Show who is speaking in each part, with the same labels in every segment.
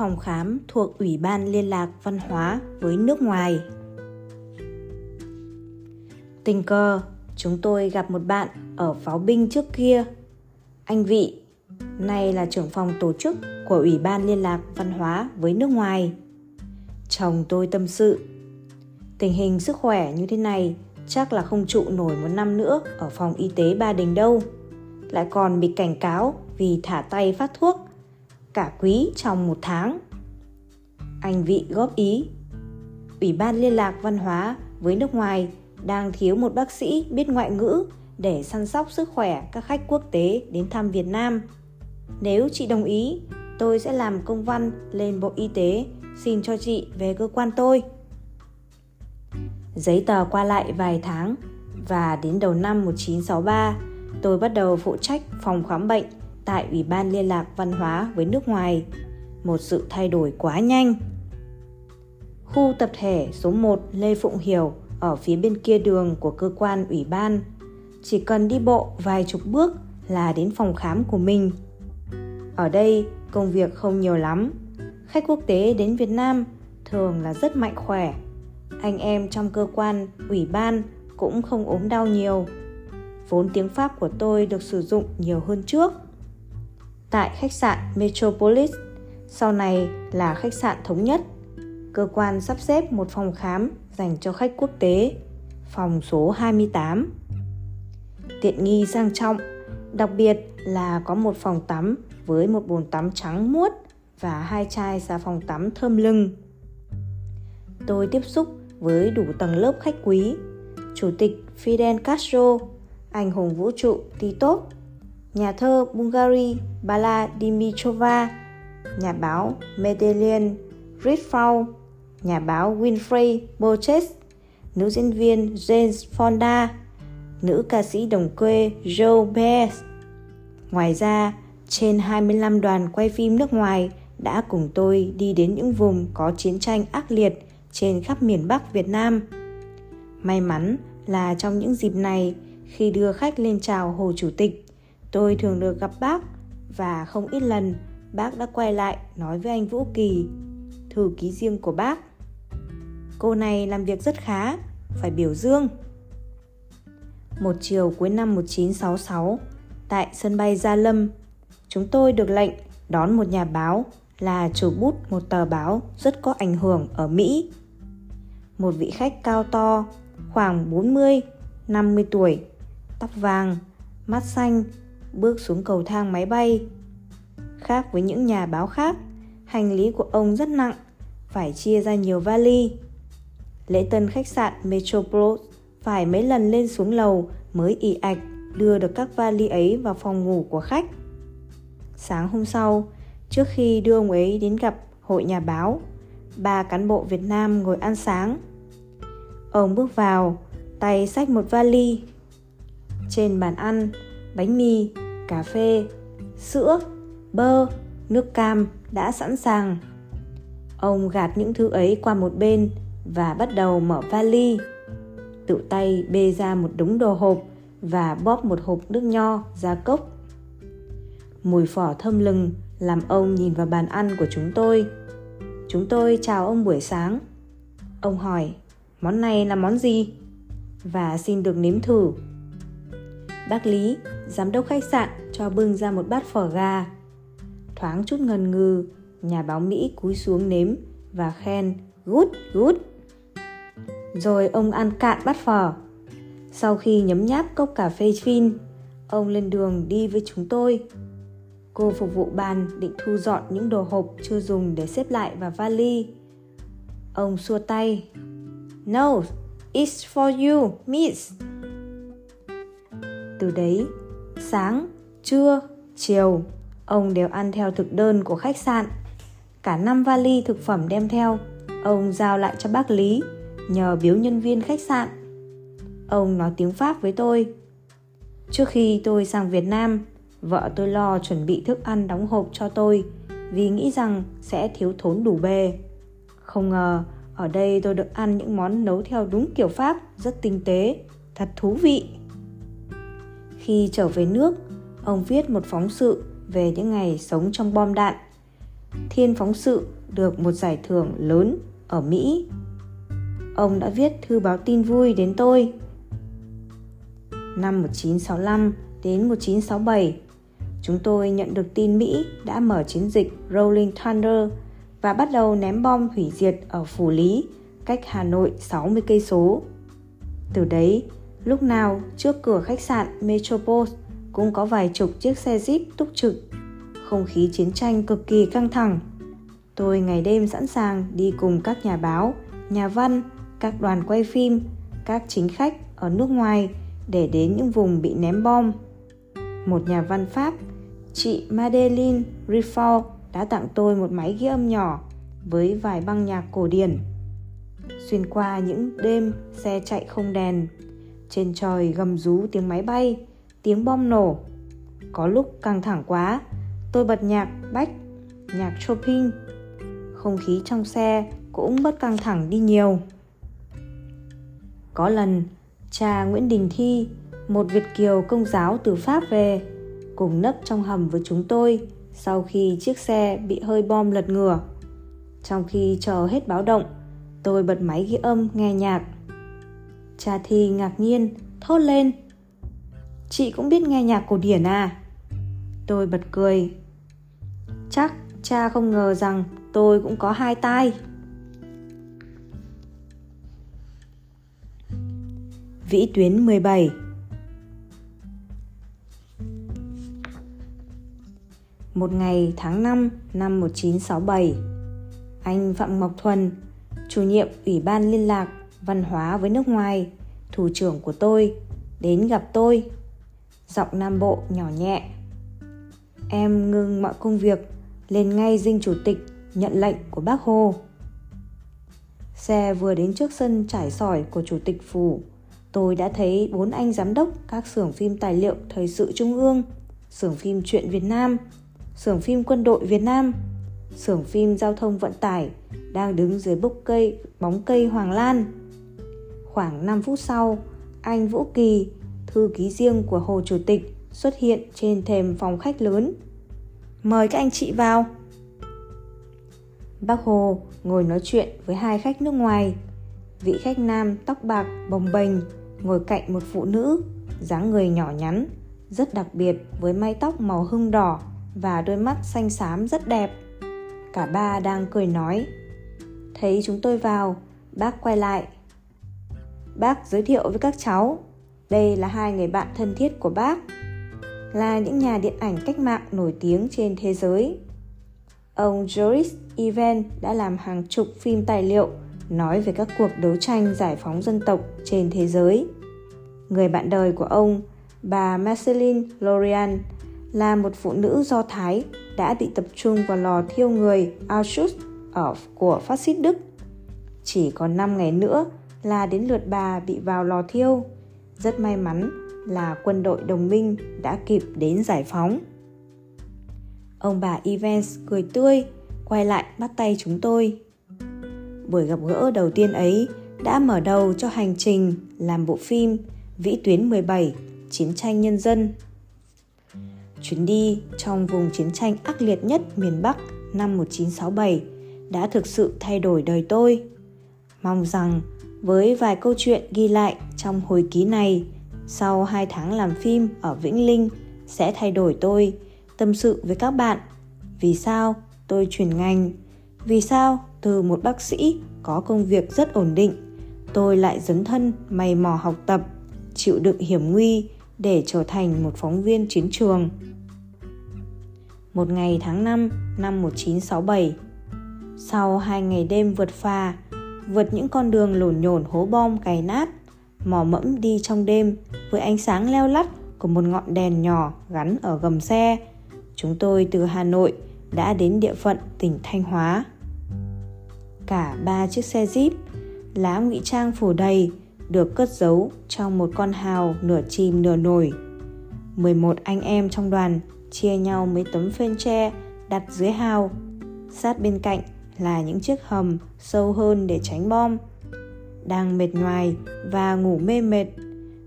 Speaker 1: phòng khám thuộc Ủy ban Liên lạc Văn hóa với nước ngoài. Tình cờ, chúng tôi gặp một bạn ở pháo binh trước kia. Anh Vị, nay là trưởng phòng tổ chức của Ủy ban Liên lạc Văn hóa với nước ngoài. Chồng tôi tâm sự, tình hình sức khỏe như thế này chắc là không trụ nổi một năm nữa ở phòng y tế Ba Đình đâu. Lại còn bị cảnh cáo vì thả tay phát thuốc cả quý trong một tháng. Anh Vị góp ý. Ủy ban liên lạc văn hóa với nước ngoài đang thiếu một bác sĩ biết ngoại ngữ để săn sóc sức khỏe các khách quốc tế đến thăm Việt Nam. Nếu chị đồng ý, tôi sẽ làm công văn lên Bộ Y tế xin cho chị về cơ quan tôi. Giấy tờ qua lại vài tháng và đến đầu năm 1963, tôi bắt đầu phụ trách phòng khám bệnh tại Ủy ban Liên lạc Văn hóa với nước ngoài. Một sự thay đổi quá nhanh. Khu tập thể số 1 Lê Phụng Hiểu ở phía bên kia đường của cơ quan ủy ban. Chỉ cần đi bộ vài chục bước là đến phòng khám của mình. Ở đây công việc không nhiều lắm. Khách quốc tế đến Việt Nam thường là rất mạnh khỏe. Anh em trong cơ quan, ủy ban cũng không ốm đau nhiều. Vốn tiếng Pháp của tôi được sử dụng nhiều hơn trước tại khách sạn Metropolis, sau này là khách sạn thống nhất. Cơ quan sắp xếp một phòng khám dành cho khách quốc tế, phòng số 28. Tiện nghi sang trọng, đặc biệt là có một phòng tắm với một bồn tắm trắng muốt và hai chai xà phòng tắm thơm lưng. Tôi tiếp xúc với đủ tầng lớp khách quý, Chủ tịch Fidel Castro, anh hùng vũ trụ Tito, nhà thơ Bulgari Bala Dimitrova, nhà báo Madeleine Ritfau, nhà báo Winfrey Boches, nữ diễn viên James Fonda, nữ ca sĩ đồng quê Joe Baez. Ngoài ra, trên 25 đoàn quay phim nước ngoài đã cùng tôi đi đến những vùng có chiến tranh ác liệt trên khắp miền Bắc Việt Nam. May mắn là trong những dịp này, khi đưa khách lên chào Hồ Chủ tịch, Tôi thường được gặp bác và không ít lần bác đã quay lại nói với anh Vũ Kỳ, thư ký riêng của bác. Cô này làm việc rất khá, phải biểu dương. Một chiều cuối năm 1966, tại sân bay Gia Lâm, chúng tôi được lệnh đón một nhà báo là chủ bút một tờ báo rất có ảnh hưởng ở Mỹ. Một vị khách cao to, khoảng 40, 50 tuổi, tóc vàng, mắt xanh bước xuống cầu thang máy bay. Khác với những nhà báo khác, hành lý của ông rất nặng, phải chia ra nhiều vali. Lễ tân khách sạn Metropole phải mấy lần lên xuống lầu mới ị ạch đưa được các vali ấy vào phòng ngủ của khách. Sáng hôm sau, trước khi đưa ông ấy đến gặp hội nhà báo, ba cán bộ Việt Nam ngồi ăn sáng. Ông bước vào, tay xách một vali. Trên bàn ăn, bánh mì, cà phê, sữa, bơ, nước cam đã sẵn sàng. Ông gạt những thứ ấy qua một bên và bắt đầu mở vali. Tự tay bê ra một đống đồ hộp và bóp một hộp nước nho ra cốc. Mùi phở thơm lừng làm ông nhìn vào bàn ăn của chúng tôi. Chúng tôi chào ông buổi sáng. Ông hỏi, món này là món gì? Và xin được nếm thử Bác Lý, giám đốc khách sạn cho bưng ra một bát phở gà. Thoáng chút ngần ngừ, nhà báo Mỹ cúi xuống nếm và khen good, good. Rồi ông ăn cạn bát phở. Sau khi nhấm nháp cốc cà phê phin, ông lên đường đi với chúng tôi. Cô phục vụ bàn định thu dọn những đồ hộp chưa dùng để xếp lại vào vali. Ông xua tay. No, it's for you, miss. Từ đấy, sáng, trưa, chiều, ông đều ăn theo thực đơn của khách sạn. Cả năm vali thực phẩm đem theo, ông giao lại cho bác Lý, nhờ biếu nhân viên khách sạn. Ông nói tiếng Pháp với tôi. Trước khi tôi sang Việt Nam, vợ tôi lo chuẩn bị thức ăn đóng hộp cho tôi vì nghĩ rằng sẽ thiếu thốn đủ bề. Không ngờ, ở đây tôi được ăn những món nấu theo đúng kiểu Pháp rất tinh tế, thật thú vị. Khi trở về nước, ông viết một phóng sự về những ngày sống trong bom đạn. thiên phóng sự được một giải thưởng lớn ở Mỹ. Ông đã viết thư báo tin vui đến tôi. Năm 1965 đến 1967, chúng tôi nhận được tin Mỹ đã mở chiến dịch Rolling Thunder và bắt đầu ném bom hủy diệt ở Phủ Lý, cách Hà Nội 60 cây số. Từ đấy, lúc nào trước cửa khách sạn Metropole cũng có vài chục chiếc xe jeep túc trực. Không khí chiến tranh cực kỳ căng thẳng. Tôi ngày đêm sẵn sàng đi cùng các nhà báo, nhà văn, các đoàn quay phim, các chính khách ở nước ngoài để đến những vùng bị ném bom. Một nhà văn Pháp, chị Madeleine Riffaut đã tặng tôi một máy ghi âm nhỏ với vài băng nhạc cổ điển. Xuyên qua những đêm xe chạy không đèn, trên trời gầm rú tiếng máy bay, tiếng bom nổ. Có lúc căng thẳng quá, tôi bật nhạc Bach, nhạc Chopin. Không khí trong xe cũng bớt căng thẳng đi nhiều. Có lần, cha Nguyễn Đình Thi, một Việt kiều công giáo từ Pháp về, cùng nấp trong hầm với chúng tôi sau khi chiếc xe bị hơi bom lật ngửa. Trong khi chờ hết báo động, tôi bật máy ghi âm nghe nhạc. Cha Thi ngạc nhiên, thốt lên. Chị cũng biết nghe nhạc cổ điển à? Tôi bật cười. Chắc cha không ngờ rằng tôi cũng có hai tai. Vĩ tuyến 17 Một ngày tháng 5 năm 1967 Anh Phạm Ngọc Thuần Chủ nhiệm Ủy ban Liên lạc Văn hóa với nước ngoài. Thủ trưởng của tôi Đến gặp tôi. Giọng Nam Bộ nhỏ nhẹ. Em ngưng mọi công việc Lên ngay dinh chủ tịch Nhận lệnh của bác Hồ. Xe vừa đến trước sân trải sỏi của chủ tịch phủ. Tôi đã thấy bốn anh giám đốc các xưởng phim tài liệu thời sự trung ương, xưởng phim truyện Việt Nam, xưởng phim quân đội Việt Nam, xưởng phim giao thông vận tải đang đứng dưới bốc cây bóng cây Hoàng Lan. Khoảng 5 phút sau, anh Vũ Kỳ, thư ký riêng của Hồ Chủ tịch, xuất hiện trên thềm phòng khách lớn. Mời các anh chị vào. Bác Hồ ngồi nói chuyện với hai khách nước ngoài. Vị khách nam tóc bạc bồng bềnh ngồi cạnh một phụ nữ dáng người nhỏ nhắn rất đặc biệt với mái tóc màu hưng đỏ và đôi mắt xanh xám rất đẹp cả ba đang cười nói thấy chúng tôi vào bác quay lại bác giới thiệu với các cháu đây là hai người bạn thân thiết của bác là những nhà điện ảnh cách mạng nổi tiếng trên thế giới ông Joris Even đã làm hàng chục phim tài liệu nói về các cuộc đấu tranh giải phóng dân tộc trên thế giới. Người bạn đời của ông, bà Marceline Lorian, là một phụ nữ Do Thái đã bị tập trung vào lò thiêu người Auschwitz ở của phát xít Đức. Chỉ còn 5 ngày nữa là đến lượt bà bị vào lò thiêu. Rất may mắn là quân đội đồng minh đã kịp đến giải phóng. Ông bà Evans cười tươi, quay lại bắt tay chúng tôi. Buổi gặp gỡ đầu tiên ấy đã mở đầu cho hành trình làm bộ phim Vĩ tuyến 17 Chiến tranh nhân dân Chuyến đi trong vùng chiến tranh ác liệt nhất miền Bắc năm 1967 đã thực sự thay đổi đời tôi. Mong rằng với vài câu chuyện ghi lại trong hồi ký này, sau 2 tháng làm phim ở Vĩnh Linh sẽ thay đổi tôi, tâm sự với các bạn. Vì sao tôi chuyển ngành? Vì sao từ một bác sĩ có công việc rất ổn định, tôi lại dấn thân mày mò học tập, chịu đựng hiểm nguy để trở thành một phóng viên chiến trường. Một ngày tháng 5 năm 1967, sau hai ngày đêm vượt phà, vượt những con đường lổn nhổn hố bom cày nát, mò mẫm đi trong đêm với ánh sáng leo lắt của một ngọn đèn nhỏ gắn ở gầm xe, chúng tôi từ Hà Nội đã đến địa phận tỉnh Thanh Hóa cả ba chiếc xe jeep, lá ngụy trang phủ đầy, được cất giấu trong một con hào nửa chìm nửa nổi. 11 anh em trong đoàn chia nhau mấy tấm phên tre đặt dưới hào. Sát bên cạnh là những chiếc hầm sâu hơn để tránh bom. Đang mệt nhoài và ngủ mê mệt,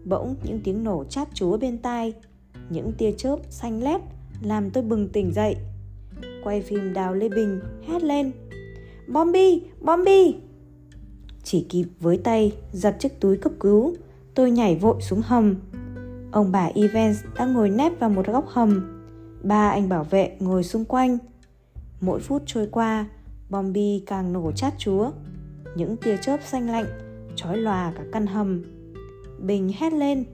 Speaker 1: bỗng những tiếng nổ chát chúa bên tai, những tia chớp xanh lét làm tôi bừng tỉnh dậy. quay phim Đào Lê Bình hét lên Bombi, Bombi Chỉ kịp với tay giật chiếc túi cấp cứu Tôi nhảy vội xuống hầm Ông bà Evans đã ngồi nép vào một góc hầm Ba anh bảo vệ ngồi xung quanh Mỗi phút trôi qua Bombi càng nổ chát chúa. Những tia chớp xanh lạnh Chói lòa cả căn hầm. Bình hét lên,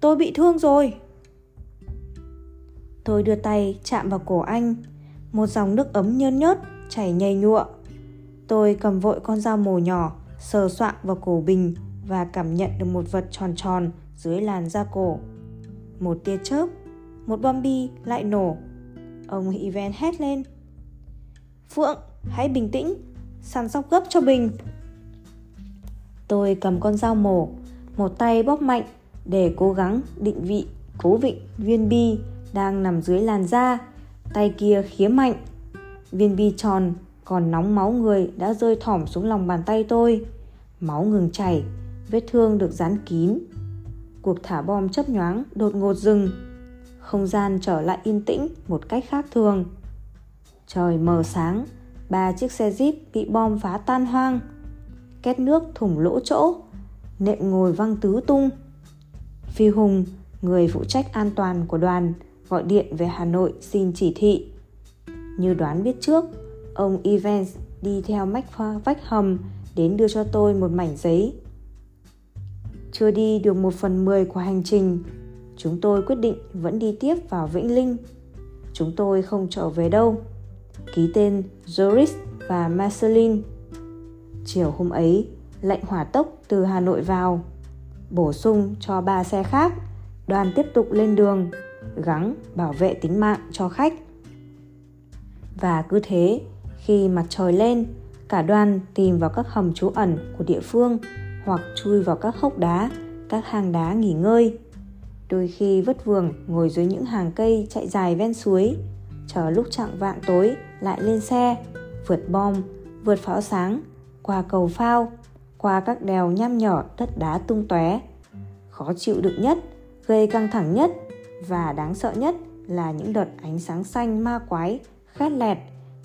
Speaker 1: Tôi bị thương rồi. Tôi đưa tay chạm vào cổ anh. Một dòng nước ấm nhơn nhớt chảy nhầy nhụa. Tôi cầm vội con dao mổ nhỏ, Sờ soạng vào cổ Bình Và cảm nhận được một vật tròn tròn Dưới làn da cổ. Một tia chớp, Một bom bi lại nổ. Ông Ivan hét lên, Phượng hãy bình tĩnh Săn sóc gấp cho Bình Tôi cầm con dao mổ Một tay bóp mạnh Để cố gắng định vị cố vịnh viên bi đang nằm dưới làn da, tay kia khía mạnh. Viên bi tròn còn nóng máu người đã rơi thỏm xuống lòng bàn tay tôi. Máu ngừng chảy, vết thương được dán kín. Cuộc thả bom chấp nhoáng đột ngột dừng. Không gian trở lại yên tĩnh một cách khác thường. Trời mờ sáng, ba chiếc xe jeep bị bom phá tan hoang. Két nước thủng lỗ chỗ, nệm ngồi văng tứ tung. Phi Hùng, người phụ trách an toàn của đoàn, gọi điện về Hà Nội xin chỉ thị. Như đoán biết trước, ông Evans đi theo mách vách hầm đến đưa cho tôi một mảnh giấy. Chưa đi được một phần mười của hành trình, chúng tôi quyết định vẫn đi tiếp vào Vĩnh Linh. Chúng tôi không trở về đâu. Ký tên Joris và Marceline. Chiều hôm ấy, lệnh hỏa tốc từ Hà Nội vào. Bổ sung cho ba xe khác, đoàn tiếp tục lên đường gắng bảo vệ tính mạng cho khách. Và cứ thế, khi mặt trời lên, cả đoàn tìm vào các hầm trú ẩn của địa phương hoặc chui vào các hốc đá, các hang đá nghỉ ngơi. Đôi khi vất vưởng ngồi dưới những hàng cây chạy dài ven suối, chờ lúc chạng vạng tối lại lên xe, vượt bom, vượt pháo sáng, qua cầu phao, qua các đèo nham nhỏ đất đá tung tóe. Khó chịu được nhất, gây căng thẳng nhất và đáng sợ nhất là những đợt ánh sáng xanh ma quái, khét lẹt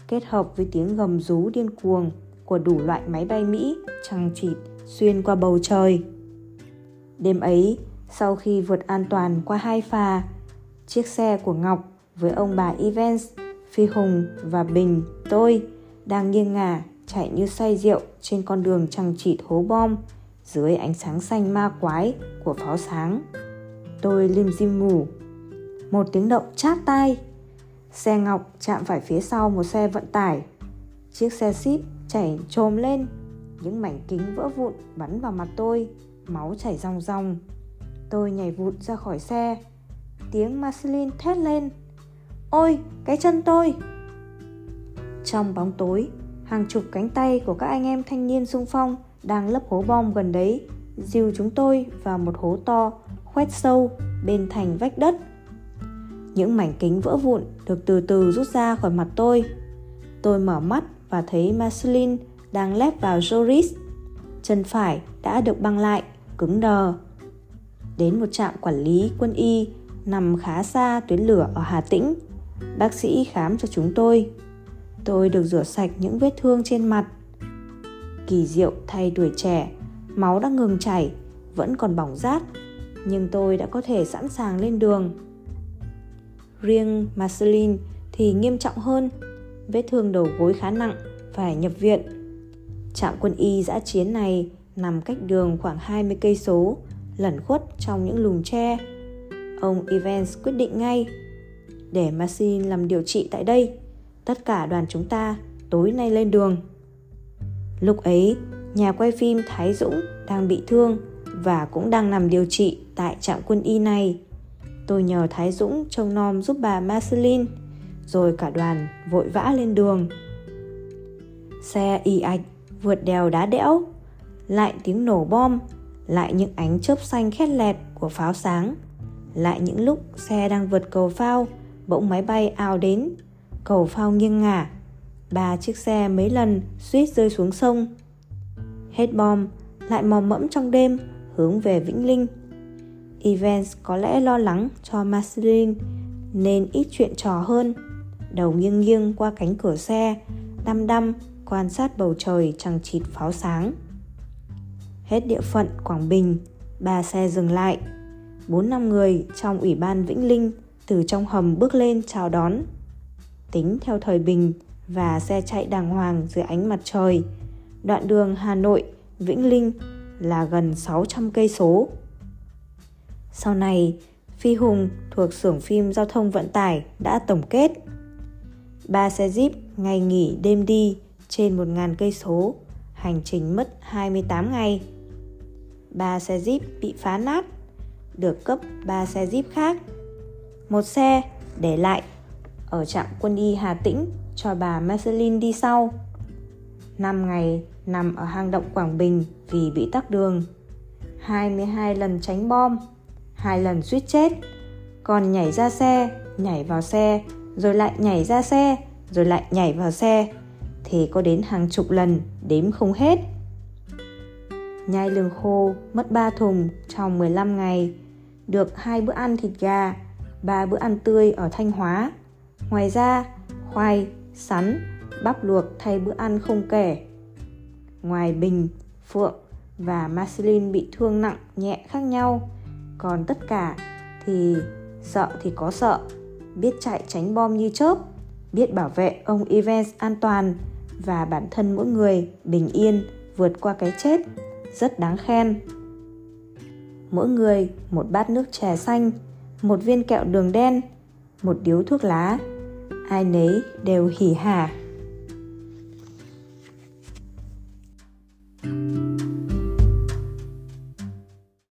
Speaker 1: kết hợp với tiếng gầm rú điên cuồng của đủ loại máy bay Mỹ chằng chịt xuyên qua bầu trời. Đêm ấy, sau khi vượt an toàn qua hai phà, chiếc xe của Ngọc với ông bà Evans, Phi Hùng và Bình, tôi đang nghiêng ngả chạy như say rượu trên con đường trăng chịt hố bom dưới ánh sáng xanh ma quái của pháo sáng. Tôi lim dim ngủ một tiếng động chát tai. Xe ngọc chạm phải phía sau một xe vận tải. Chiếc xe ship chảy trồm lên, những mảnh kính vỡ vụn bắn vào mặt tôi, máu chảy ròng ròng. Tôi nhảy vụt ra khỏi xe. Tiếng Marceline thét lên. Ôi, cái chân tôi! Trong bóng tối, hàng chục cánh tay của các anh em thanh niên sung phong đang lấp hố bom gần đấy, dìu chúng tôi vào một hố to, khoét sâu bên thành vách đất những mảnh kính vỡ vụn được từ từ rút ra khỏi mặt tôi. Tôi mở mắt và thấy Marceline đang lép vào Joris. Chân phải đã được băng lại, cứng đờ. Đến một trạm quản lý quân y nằm khá xa tuyến lửa ở Hà Tĩnh. Bác sĩ khám cho chúng tôi. Tôi được rửa sạch những vết thương trên mặt. Kỳ diệu thay tuổi trẻ, máu đã ngừng chảy, vẫn còn bỏng rát, nhưng tôi đã có thể sẵn sàng lên đường Riêng Marceline thì nghiêm trọng hơn, vết thương đầu gối khá nặng, phải nhập viện. Trạm quân y giã chiến này nằm cách đường khoảng 20 cây số, lẩn khuất trong những lùm tre. Ông Evans quyết định ngay để Marceline làm điều trị tại đây. Tất cả đoàn chúng ta tối nay lên đường. Lúc ấy, nhà quay phim Thái Dũng đang bị thương và cũng đang nằm điều trị tại trạm quân y này. Tôi nhờ Thái Dũng trông nom giúp bà Marceline, rồi cả đoàn vội vã lên đường. Xe ì ạch, vượt đèo đá đẽo, lại tiếng nổ bom, lại những ánh chớp xanh khét lẹt của pháo sáng, lại những lúc xe đang vượt cầu phao, bỗng máy bay ao đến, cầu phao nghiêng ngả, ba chiếc xe mấy lần suýt rơi xuống sông. Hết bom, lại mò mẫm trong đêm hướng về Vĩnh Linh. Evans có lẽ lo lắng cho Marceline nên ít chuyện trò hơn. đầu nghiêng nghiêng qua cánh cửa xe, đăm đăm quan sát bầu trời chẳng chịt pháo sáng. Hết địa phận Quảng Bình, ba xe dừng lại. Bốn năm người trong Ủy ban Vĩnh Linh từ trong hầm bước lên chào đón. Tính theo thời bình và xe chạy đàng hoàng dưới ánh mặt trời. Đoạn đường Hà Nội, Vĩnh Linh là gần 600 cây số. Sau này, Phi Hùng thuộc xưởng phim giao thông vận tải đã tổng kết. Ba xe Jeep ngày nghỉ đêm đi trên 1.000 cây số, hành trình mất 28 ngày. Ba xe Jeep bị phá nát, được cấp 3 xe Jeep khác. Một xe để lại ở trạm quân y Hà Tĩnh cho bà Marceline đi sau. 5 ngày nằm ở hang động Quảng Bình vì bị tắc đường. 22 lần tránh bom, hai lần suýt chết. Còn nhảy ra xe, nhảy vào xe, rồi lại nhảy ra xe, rồi lại nhảy vào xe. Thì có đến hàng chục lần, đếm không hết. Nhai lương khô mất 3 thùng trong 15 ngày, được hai bữa ăn thịt gà, ba bữa ăn tươi ở Thanh Hóa. Ngoài ra, khoai, sắn, bắp luộc thay bữa ăn không kể. Ngoài Bình, Phượng và Marceline bị thương nặng nhẹ khác nhau, còn tất cả thì sợ thì có sợ, biết chạy tránh bom như chớp, biết bảo vệ ông Evans an toàn và bản thân mỗi người bình yên vượt qua cái chết, rất đáng khen. Mỗi người một bát nước chè xanh, một viên kẹo đường đen, một điếu thuốc lá. Ai nấy đều hỉ hả. thank you